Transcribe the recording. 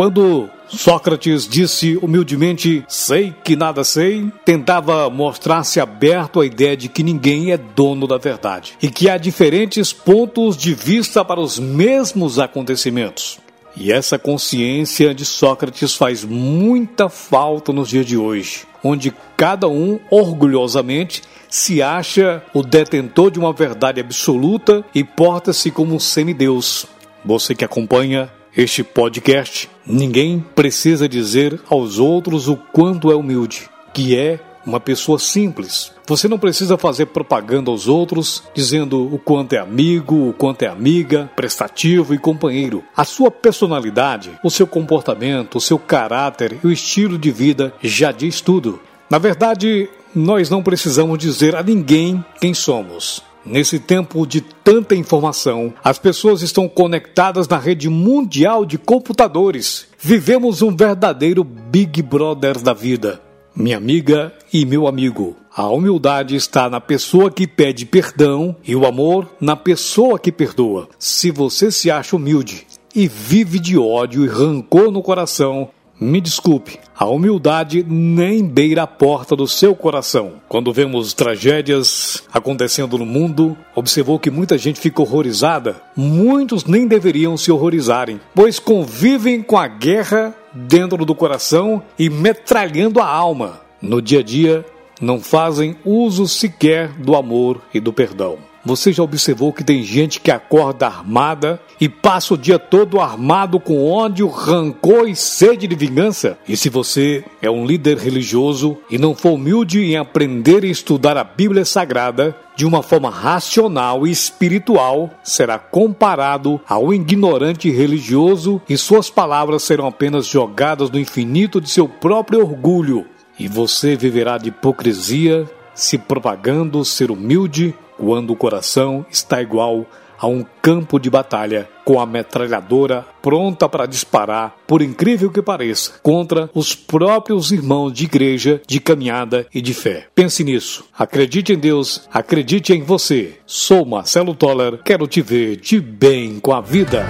Quando Sócrates disse humildemente: Sei que nada sei, tentava mostrar-se aberto à ideia de que ninguém é dono da verdade e que há diferentes pontos de vista para os mesmos acontecimentos. E essa consciência de Sócrates faz muita falta nos dias de hoje, onde cada um orgulhosamente se acha o detentor de uma verdade absoluta e porta-se como um semideus. Você que acompanha este podcast, ninguém precisa dizer aos outros o quanto é humilde, que é uma pessoa simples. Você não precisa fazer propaganda aos outros dizendo o quanto é amigo, o quanto é amiga, prestativo e companheiro. A sua personalidade, o seu comportamento, o seu caráter e o estilo de vida já diz tudo. Na verdade, nós não precisamos dizer a ninguém quem somos. Nesse tempo de tanta informação, as pessoas estão conectadas na rede mundial de computadores. Vivemos um verdadeiro Big Brother da vida. Minha amiga e meu amigo, a humildade está na pessoa que pede perdão e o amor na pessoa que perdoa. Se você se acha humilde e vive de ódio e rancor no coração, me desculpe, a humildade nem beira a porta do seu coração. Quando vemos tragédias acontecendo no mundo, observou que muita gente fica horrorizada? Muitos nem deveriam se horrorizarem, pois convivem com a guerra dentro do coração e metralhando a alma. No dia a dia, não fazem uso sequer do amor e do perdão. Você já observou que tem gente que acorda armada e passa o dia todo armado com ódio, rancor e sede de vingança? E se você é um líder religioso e não for humilde em aprender e estudar a Bíblia Sagrada de uma forma racional e espiritual, será comparado ao ignorante religioso e suas palavras serão apenas jogadas no infinito de seu próprio orgulho. E você viverá de hipocrisia, se propagando ser humilde quando o coração está igual a um campo de batalha com a metralhadora pronta para disparar, por incrível que pareça, contra os próprios irmãos de igreja, de caminhada e de fé. Pense nisso. Acredite em Deus, acredite em você. Sou Marcelo Toller, quero te ver de bem com a vida.